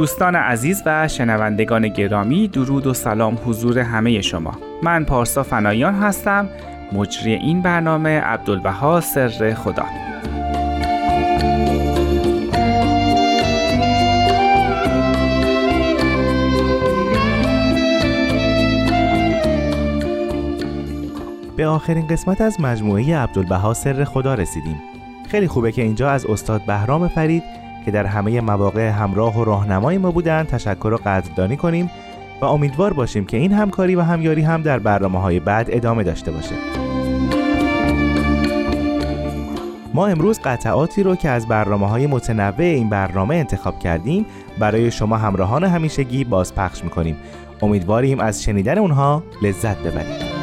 دوستان عزیز و شنوندگان گرامی درود و سلام حضور همه شما. من پارسا فنایان هستم مجری این برنامه عبدالبها سر خدا. به آخرین قسمت از مجموعه عبدالبها سر خدا رسیدیم. خیلی خوبه که اینجا از استاد بهرام فرید که در همه مواقع همراه و راهنمای ما بودن تشکر و قدردانی کنیم و امیدوار باشیم که این همکاری و همیاری هم در برنامه های بعد ادامه داشته باشه. ما امروز قطعاتی رو که از برنامه های متنوع این برنامه انتخاب کردیم برای شما همراهان همیشگی بازپخش می‌کنیم. امیدواریم از شنیدن اونها لذت ببرید.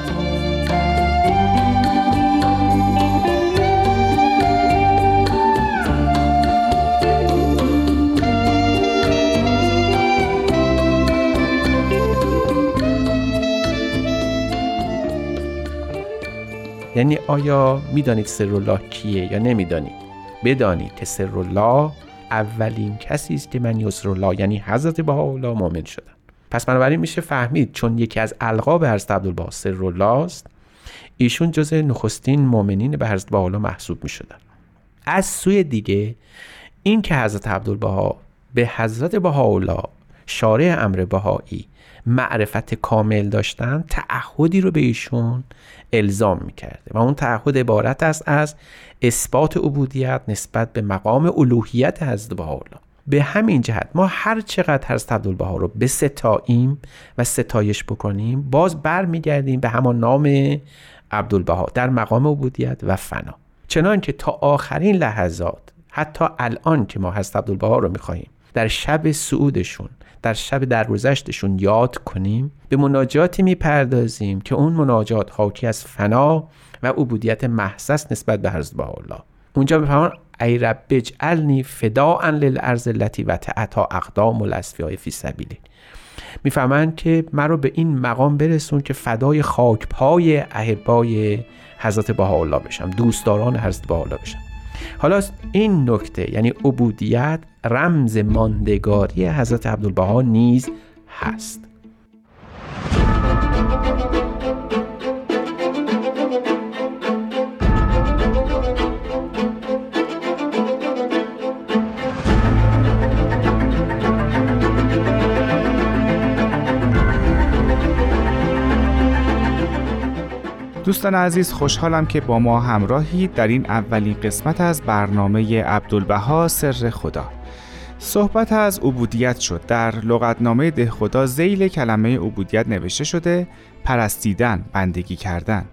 یعنی آیا می‌دانید سر الله کیه یا نمی‌دانید؟ بدانید که سر الله اولین کسی است که من یسر الله یعنی حضرت بهاءالله مؤمن شدن پس بنابراین میشه فهمید چون یکی از القاب حضرت عبدالبها سر الله است ایشون جز نخستین مؤمنین به حضرت بهاءالله محسوب می‌شدن. از سوی دیگه این که حضرت عبدالبها به حضرت بهاءالله شارع امر بهایی. معرفت کامل داشتن تعهدی رو به ایشون الزام می‌کرده و اون تعهد عبارت است از اثبات عبودیت نسبت به مقام الوهیت حضرت بهاءالله. به همین جهت ما هر چقدر حضرت عبدالبها رو به ستاییم و ستایش بکنیم باز برمیگردیم به همان نام عبدالبها در مقام عبودیت و فنا. چنان که تا آخرین لحظات حتی الان که ما حضرت عبدالبها رو می‌خواهیم در شب سعودشون در شب درگذشتشون یاد کنیم به مناجاتی می‌پردازیم که اون مناجات حاکی از فنا و عبودیت محسس نسبت به حضرت الله اونجا بفهمان ای رب اجعلنی فداء للارض التي و تعتا اقدام الاسفیاء فی سبیله می‌فهمند که من رو به این مقام برسون که فدای خاک پای احبای حضرت الله بشم دوستداران حضرت الله بشم. حالا این نکته یعنی عبودیت رمز ماندگاری حضرت عبدالبها نیز هست. دوستان عزیز خوشحالم که با ما همراهید در این اولین قسمت از برنامه عبدالبها سر خدا. صحبت از عبودیت شد. در لغتنامه ده خدا زیل کلمه عبودیت نوشته شده پرستیدن بندگی کردن.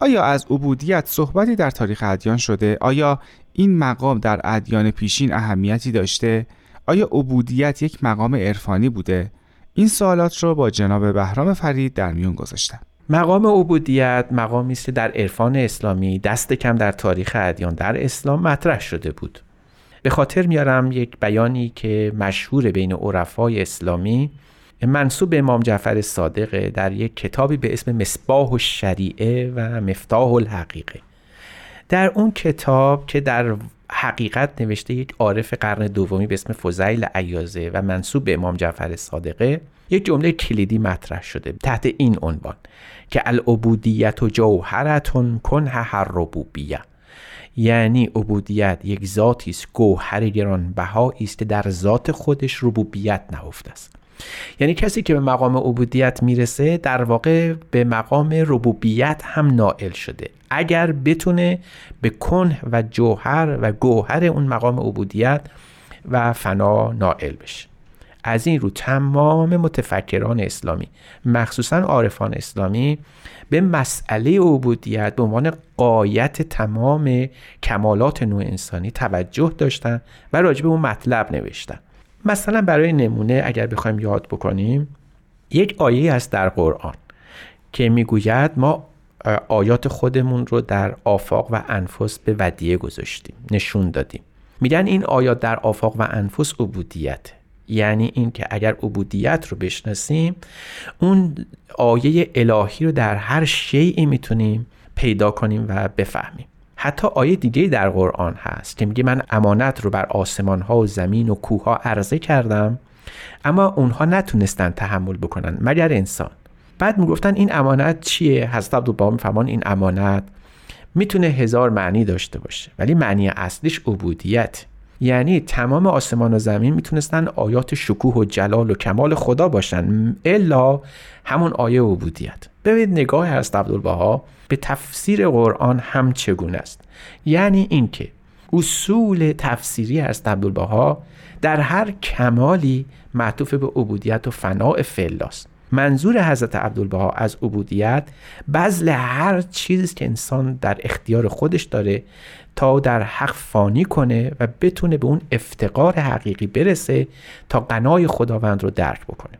آیا از عبودیت صحبتی در تاریخ ادیان شده؟ آیا این مقام در ادیان پیشین اهمیتی داشته؟ آیا عبودیت یک مقام عرفانی بوده؟ این سوالات رو با جناب بهرام فرید در میون گذاشتم. مقام عبودیت مقامی است که در عرفان اسلامی دست کم در تاریخ ادیان در اسلام مطرح شده بود. به خاطر میارم یک بیانی که مشهور بین عرفای اسلامی منصوب امام جعفر صادق در یک کتابی به اسم مصباح الشریعه و مفتاح الحقیقه. در اون کتاب که در حقیقت نوشته یک عارف قرن دومی به اسم فضیل عیازه و منصوب به امام جعفر صادقه یک جمله کلیدی مطرح شده تحت این عنوان که العبودیت و جوهرتون کنه هر ربوبیه. یعنی عبودیت یک ذاتی است گوهر گران بهایی است در ذات خودش ربوبیت نهفته است. یعنی کسی که به مقام عبودیت می‌رسه در واقع به مقام ربوبیت هم نائل شده. اگر بتونه به کنه و جوهر و گوهر اون مقام عبودیت و فنا نائل بشه. از این رو تمام متفکران اسلامی مخصوصا عارفان اسلامی به مسئله عبودیت به عنوان قایت تمام کمالات نوع انسانی توجه داشتن و راجع به اون مطلب نوشتن. مثلا برای نمونه اگر بخوایم یاد بکنیم یک آیه است در قرآن که می‌گوید ما آیات خودمون رو در آفاق و انفس به ودیه گذاشتیم نشون دادیم. میگن این آیات در آفاق و انفس عبودیت. یعنی این که اگر عبودیت رو بشناسیم اون آیه الهی رو در هر شیعی می‌تونیم پیدا کنیم و بفهمیم. حتی آیه دیگه در قرآن هست که میگه من امانت رو بر آسمان ها و زمین و کوه ها عرضه کردم اما اونها نتونستن تحمل بکنن مگر انسان. بعد می‌گفتن این امانت چیه؟ حضرت عبدالبها میفهمان این امانت می‌تونه هزار معنی داشته باشه ولی معنی اصلیش عبودیت. یعنی تمام آسمان و زمین می‌تونستن آیات شکوه و جلال و کمال خدا باشن. الا همون آیه عبودیت. ببینید نگاه حضرت عبدالبها به تفسیر قرآن هم چگونه است. یعنی اینکه اصول تفسیری از عبدالبها در هر کمالی معطوف به عبودیت و فناع فلاست منظور حضرت عبدالبها از عبودیت بذل هر چیزی که انسان در اختیار خودش داره تا در حق فانی کنه و بتونه به اون افتقار حقیقی برسه تا قنای خداوند رو درک بکنه.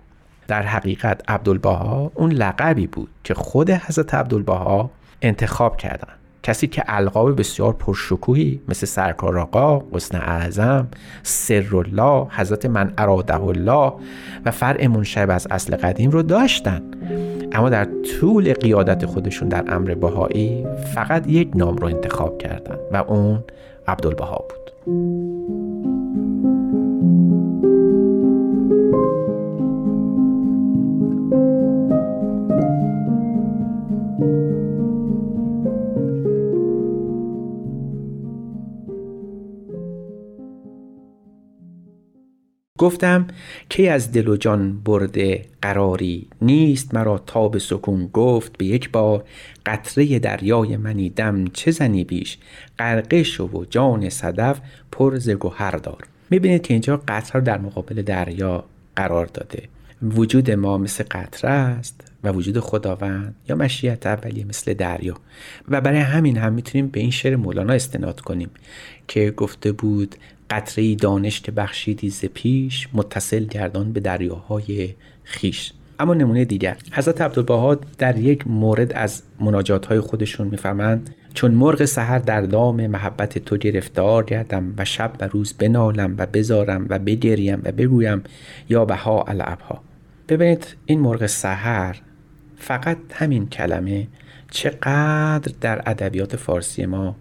در حقیقت عبدالبها اون لقبی بود که خود حضرت عبدالبها انتخاب کردن. کسی که القاب بسیار پرشکوهی مثل سرکار آقا، حسن اعظم، سر الله، حضرت من اراده الله و فرع منشب از اصل قدیم رو داشتن. اما در طول قیادت خودشون در امر بهایی فقط یک نام رو انتخاب کردن و اون عبدالبها بود. گفتم کی از دل و جان برده قراری نیست مرا تاب سکون گفت به یک بار قطره دریای منی دم چه زنی بیش؟ غرقه شو و جان صدف پر ز گوهر دار. می‌بینید که اینجا قطره در مقابل دریا قرار داده. وجود ما مثل قطره است و وجود خداوند یا مشیت اولیه مثل دریا. و برای همین هم می‌تونیم به این شعر مولانا استناد کنیم که گفته بود قطره دانش که بخشیدی ز پیش متصل گردان به دریاهای خیش. اما نمونه دیگر. حضرت عبدالبها در یک مورد از مناجات های خودشون میفرمند چون مرغ سحر در دام محبت تو گرفتار گردم و شب و روز بنالم و بزارم و بگریم و بگویم یا بها الابها. ببینید این مرغ سحر فقط همین کلمه چقدر در ادبیات فارسی ما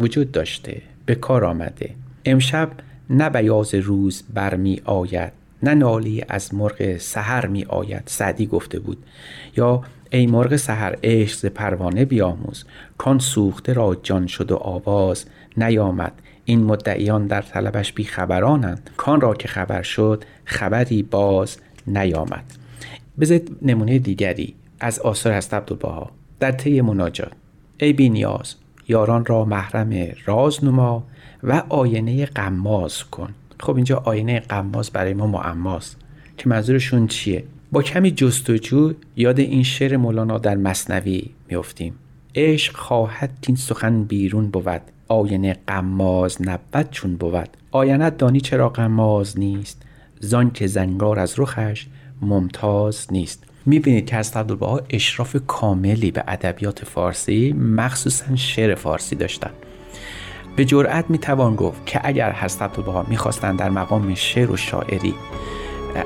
وجود داشته به کار آمده. امشب نه بیاز روز برمی آید نه نالی از مرغ سحر می آید سعدی گفته بود. یا ای مرغ سحر عشق پروانه بیاموز کان سوخته را جان شد و آواز نیامد. این مدعیان در طلبش بی خبرانند. کان را که خبر شد خبری باز نیامد. بذارید نمونه دیگری از آثار هست عبدالبها. در طی مناجات ای بی نیاز یاران را محرم راز نما و آینه قماز کن. خب اینجا آینه قماز برای ما معماست. که منظورشون چیه؟ با کمی جستجو یاد این شعر مولانا در مصنوی میفتیم عشق خواهد این سخن بیرون بود آینه قماز نبود چون بود. آینت دانی چرا قماز نیست زان که زنگار از رخش ممتاز نیست. می‌بینید که از عبدالبها اشراف کاملی به ادبیات فارسی مخصوصا شعر فارسی داشتن. به جرأت می‌توان گفت که اگر حضرت عبدالبها می‌خواستند در مقام شعر و شاعری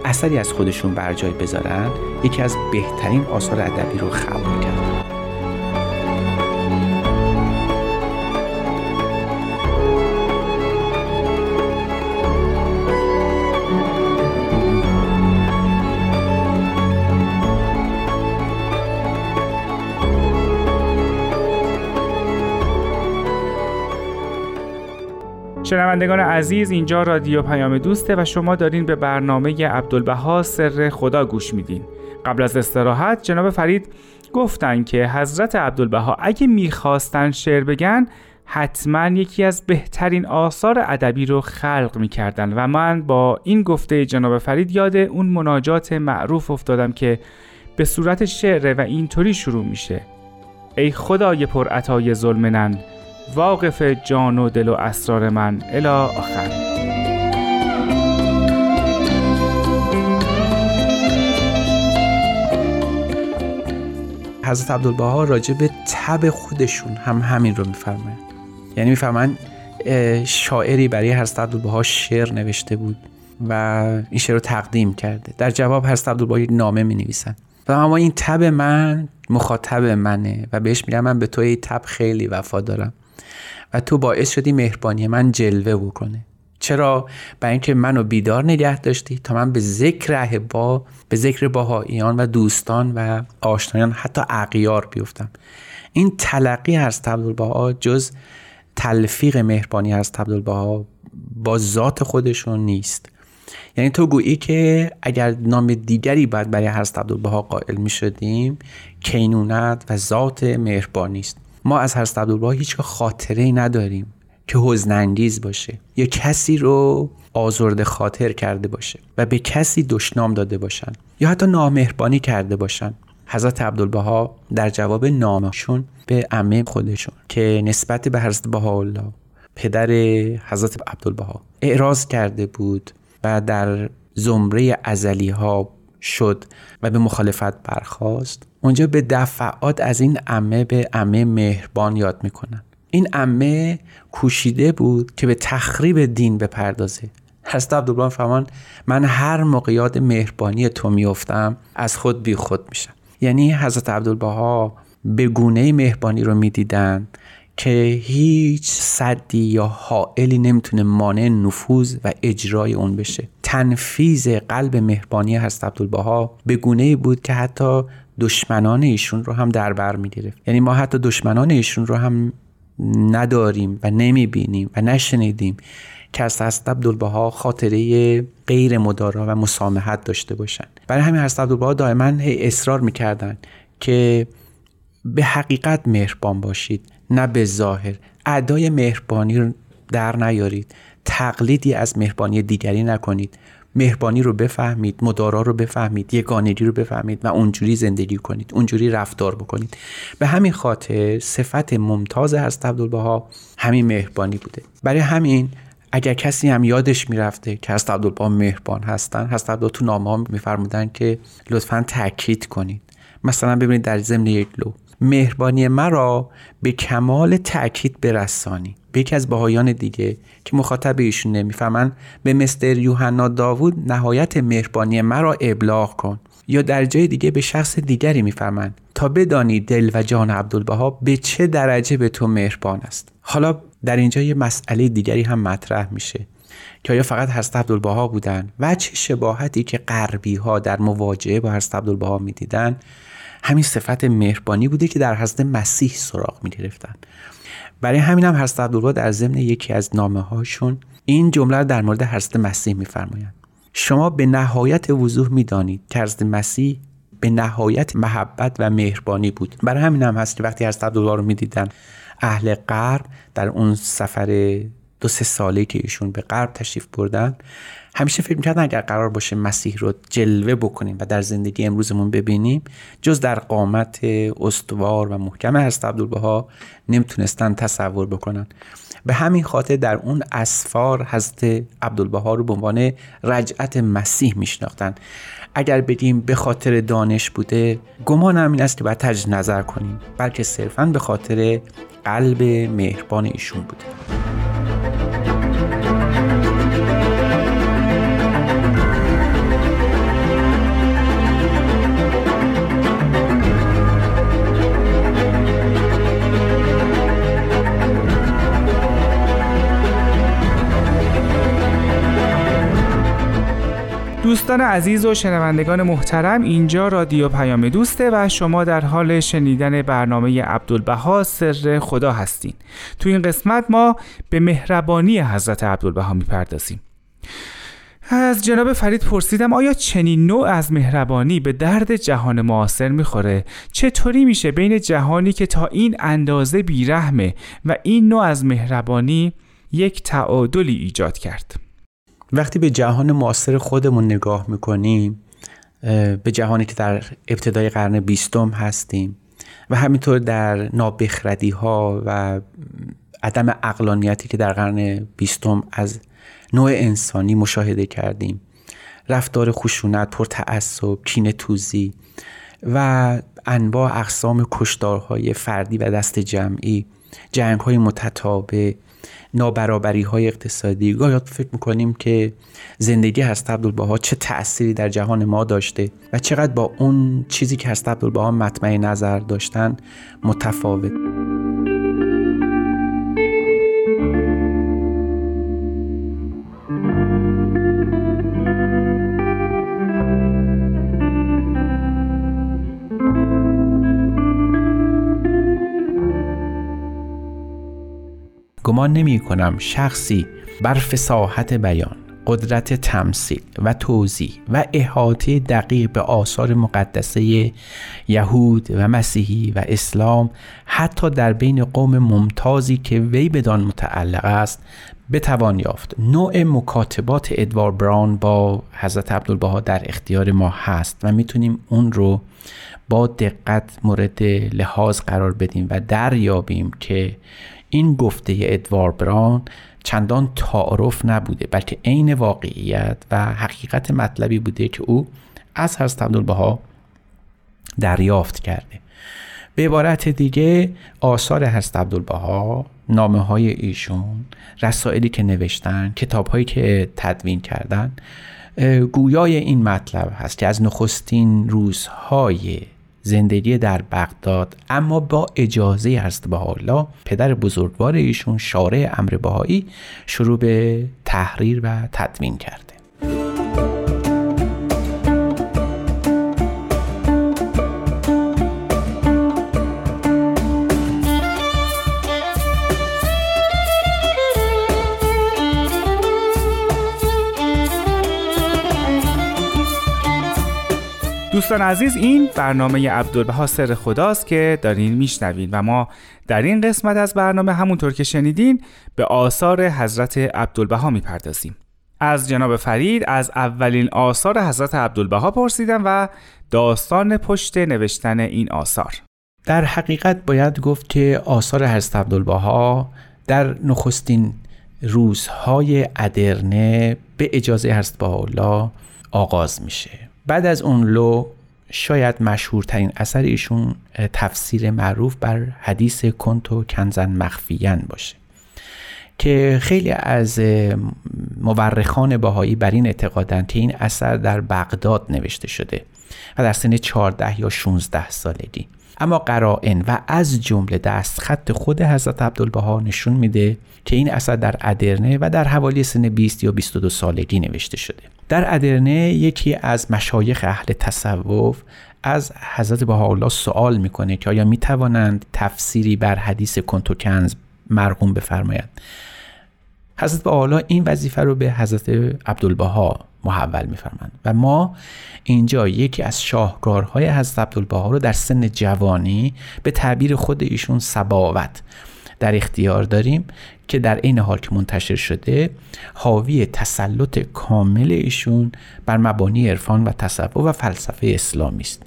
اثری از خودشون بر جای بذارن یکی از بهترین آثار ادبی رو خلق کردن شنوندگان عزیز اینجا رادیو پیام دوسته و شما دارین به برنامه عبدالبها سر خدا گوش میدین. قبل از استراحت جناب فرید گفتن که حضرت عبدالبها اگه می‌خواستن شعر بگن حتما یکی از بهترین آثار ادبی رو خلق می‌کردن. و من با این گفته جناب فرید یاد اون مناجات معروف افتادم که به صورت شعره و اینطوری شروع میشه. ای خدای پر عطای ظلمنن واقف جان و دل و اسرار من. الا آخر. حضرت عبدالبها راجع به تب خودشون هم همین رو میفرمایند. یعنی میفرمایند شاعری برای حضرت عبدالبها شعر نوشته بود و این شعر رو تقدیم کرده. در جواب حضرت عبدالبها نامه می نویسن و اما این تب من مخاطب منه و بهش میگم من به تو این تب خیلی وفا دارم و تو باعث شدی مهربانی من جلوه بکنه. چرا؟ برای اینکه منو بیدار نگه داشتی تا من به ذکر با به ذکر باهاییان و دوستان و آشنایان حتی اغیار بیفتم. این تلقی از عبدالبها جز تلفیق مهربانی از عبدالبها با ذات خودشون نیست. یعنی تو گویی که اگر نام دیگری باید برای حضرت عبدالبها قائل می شدیم کینونت و ذات مهربانی است ما از حضرت عبدالبها هیچ خاطره نداریم که حزنانگیز باشه یا کسی رو آزرده خاطر کرده باشه و به کسی دشنام داده باشن یا حتی نامهربانی کرده باشن. حضرت عبدالبها در جواب نامشون به عمه خودشون که نسبت به حضرت بهاءالله پدر حضرت عبدالبها اعراض کرده بود و در زمره ازلی ها شد و به مخالفت برخواست اونجا به دفعات از این عمه به عمه مهربان یاد می‌کنن. این عمه کوشیده بود که به تخریب دین بپردازه. حضرت عبدالله فرمان من هر موقع یاد مهربانی تو میافتم از خود بی خود میشم. یعنی حضرت عبدالبها به گونه مهربانی رو می‌دیدن که هیچ صدی یا حائلی نمی‌تونه مانع نفوذ و اجرای اون بشه. تنفیز قلب مهربانی حضرت عبدالبها به گونه بود که حتی دشمنان ایشون رو هم در بر می‌گرفت. یعنی ما حتی دشمنان ایشون رو هم نداریم و نمی‌بینیم و نشنیدیم که از حضرت عبدالبها خاطره غیر مدارا و مسامحت داشته باشند برای همین حضرت عبدالبها دائما اصرار می‌کردن که به حقیقت مهربان باشید نه به ظاهر. ادای مهربانی رو در نیارید. تقلیدی از مهربانی دیگری نکنید. مهربانی رو بفهمید مدارا رو بفهمید یگانگی رو بفهمید و اونجوری زندگی کنید اونجوری رفتار بکنید. به همین خاطر صفت ممتاز هست عبدالبها همین مهربانی بوده. برای همین اگر کسی هم یادش می‌رفته که هست عبدالبها مهربان هستن هست عبدالبها تو نامه میفرمودن که لطفا تاکید کنید. مثلا ببینید در ضمن یک لو مهربانی مرا به کمال تاکید برسانی. به یکی از بهایان دیگه که مخاطب ایشون نمی‌فهمن به مستر یوحنا داوود نهایت مهربانی مرا ابلاغ کن. یا در جای دیگه به شخص دیگری می‌فهمند تا بدانی دل و جان عبدالبها به چه درجه به تو مهربان است. حالا در اینجا یه مسئله دیگری هم مطرح میشه که آیا فقط حضرت عبدالبها بودن؟ و چه شباهتی که غربی ها در مواجهه با حضرت عبدالبها می‌دیدن؟ همین صفت مهربانی بوده که در حضرت مسیح سراغ می گرفتن برای همین هم حضرت عبدالله در ضمن یکی از نامه هاشون این جمله در مورد حضرت مسیح میفرمایند. شما به نهایت وضوح می‌دانید که حضرت مسیح به نهایت محبت و مهربانی بود. برای همین هم هست که وقتی حضرت عبدالله رو می‌دیدن اهل غرب در اون سفر دو سه ساله که ایشون به غرب تشریف بردن همیشه فکر می‌کردن اگر قرار باشه مسیح رو جلوه بکنیم و در زندگی امروزمون ببینیم جز در قامت استوار و محکم حضرت عبدالبها نمی‌تونستن تصور بکنن. به همین خاطر در اون اسفار حضرت عبدالبها رو به عنوان رجعت مسیح میشناختن. اگر بگیم به خاطر دانش بوده گمان این است که باید تجد نظر کنیم بلکه صرفا به خاطر قلب مهربان ایشون بوده. دوستان عزیز و شنوندگان محترم اینجا رادیو پیام دوسته و شما در حال شنیدن برنامه عبدالبها سر خدا هستین تو این قسمت ما به مهربانی حضرت عبدالبها می‌پردازیم از جناب فرید پرسیدم آیا چنین نوع از مهربانی به درد جهان معاصر می‌خوره؟ چطوری میشه بین جهانی که تا این اندازه بیرحمه و این نوع از مهربانی یک تعادلی ایجاد کرد؟ وقتی به جهان معاصر خودمون نگاه می‌کنیم به جهانی که در ابتدای قرن بیستم هستیم و همینطور در نابخردی ها و عدم اقلانیتی که در قرن بیستم از نوع انسانی مشاهده کردیم. رفتار خشونت پر تعصب کین توزی و انواع اقسام کشدارهای فردی و دست جمعی جنگ های متتابع نابرابری های اقتصادی. گاهی فکر می‌کنیم که زندگی هست عبدالبها چه تأثیری در جهان ما داشته و چقدر با اون چیزی که هست عبدالبها مطمع نظر داشتن متفاوت. گمان نمی کنم شخصی بر فساحت بیان قدرت تمثیل و توضیح و احاطه دقیق به آثار مقدسه یهود و مسیحی و اسلام حتی در بین قوم ممتازی که وی بدان متعلق است بتوان یافت. نوع مکاتبات ادوار براون با حضرت عبدالبها در اختیار ما هست و می‌تونیم اون رو با دقت مورد لحاظ قرار بدیم و دریابیم که این گفته ادوار بران چندان تعارف نبوده بلکه عین واقعیت و حقیقت مطلبی بوده که او از حضرت عبدالبها دریافت کرده. به عبارت دیگه آثار حضرت عبدالبها نامه های ایشون رسائلی که نوشتن کتاب هایی که تدوین کردن گویای این مطلب هست که از نخستین روزهای زندگی در بغداد اما با اجازه هست به حالا پدر بزرگوار ایشون شارع امر بهایی شروع به تحریر و تدوین کرده. دوستان عزیز این برنامه عبدالبها سر خداست که دارین میشنوین و ما در این قسمت از برنامه همونطور که شنیدین به آثار حضرت عبدالبها می‌پردازیم. از جناب فرید از اولین آثار حضرت عبدالبها پرسیدم و داستان پشت نوشتن این آثار. در حقیقت باید گفت که آثار حضرت عبدالبها در نخستین روزهای ادرنه به اجازه حضرت بهاءالله آغاز میشه. بعد از اون لو شاید مشهورترین اثر ایشون تفسیر معروف بر حدیث کنتو کنزن مخفیان باشه. که خیلی از مورخان باهایی بر این اعتقادند که این اثر در بغداد نوشته شده و در سن 14 یا 16 سالگی. اما قرائن و از جمله دستخط خود حضرت عبدالبها نشون میده که این اثر در ادرنه و در حوالی سن 20 یا 22 سالگی نوشته شده. در ادرنه یکی از مشایخ اهل تصوف از حضرت بهاءالله سوال می‌کنه که آیا می‌توانند تفسیری بر حدیث کنتوکنز مرقوم بفرمایند حضرت بهاءالله این وظیفه رو به حضرت عبدالبها محول میفرمند و ما اینجا یکی از شاهکارهای حضرت عبدالبها رو در سن جوانی به تعبیر خود ایشون سباوت در اختیار داریم که در این حال که منتشر شده حاوی تسلط کامل ایشون بر مبانی عرفان و تصوف و فلسفه اسلامی است.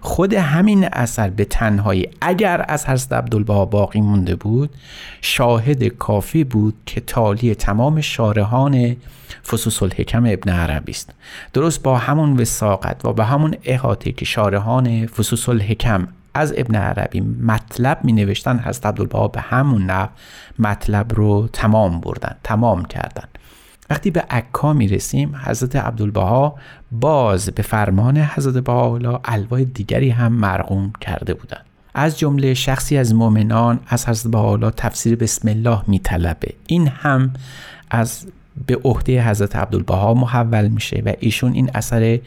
خود همین اثر به تنهایی اگر از حضرت عبدالبها باقی مونده بود شاهد کافی بود که تالی تمام شارحان فصوص الحکم ابن عربی است. درست با همون وساقت و با همون احاطه که شارحان فصوص الحکم از ابن عربی مطلب می نوشتن حضرت عبدالبها به همون نحو مطلب رو تمام بردن تمام کردن وقتی به عکا می رسیم حضرت عبدالبها باز به فرمان حضرت بهاءالله الوای دیگری هم مرقوم کرده بودند از جمله شخصی از مؤمنان از حضرت بهاءالله تفسیر بسم الله می طلبه. این هم از به عهده حضرت عبدالبها محول میشه و ایشون این اثر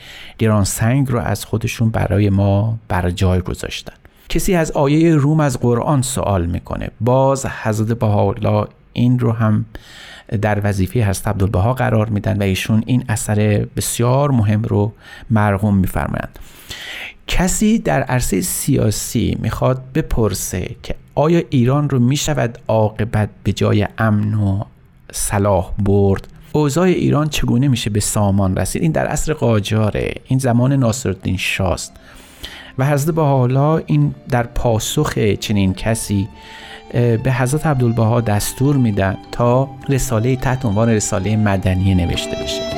سنگ رو از خودشون برای ما بر جای گذاشتن. کسی از آیه روم از قرآن سوال می‌کنه. باز حضرت بهاءالله این رو هم در وظیفه هست عبدالبها قرار میدن و ایشون این اثر بسیار مهم رو مرغوم میفرمایند. کسی در عرصه سیاسی می‌خواد بپرسه که آیا ایران رو می‌شود عاقبت به جای امن و صلاح برد. اوضاع ایران چگونه میشه به سامان رسید؟ این در عصر قاجاره. این زمان ناصرالدین شاست و حضرت حالا این در پاسخ چنین کسی به حضرت عبدالبها دستور میدن تا رساله تحت عنوان رساله مدنی نوشته بشه.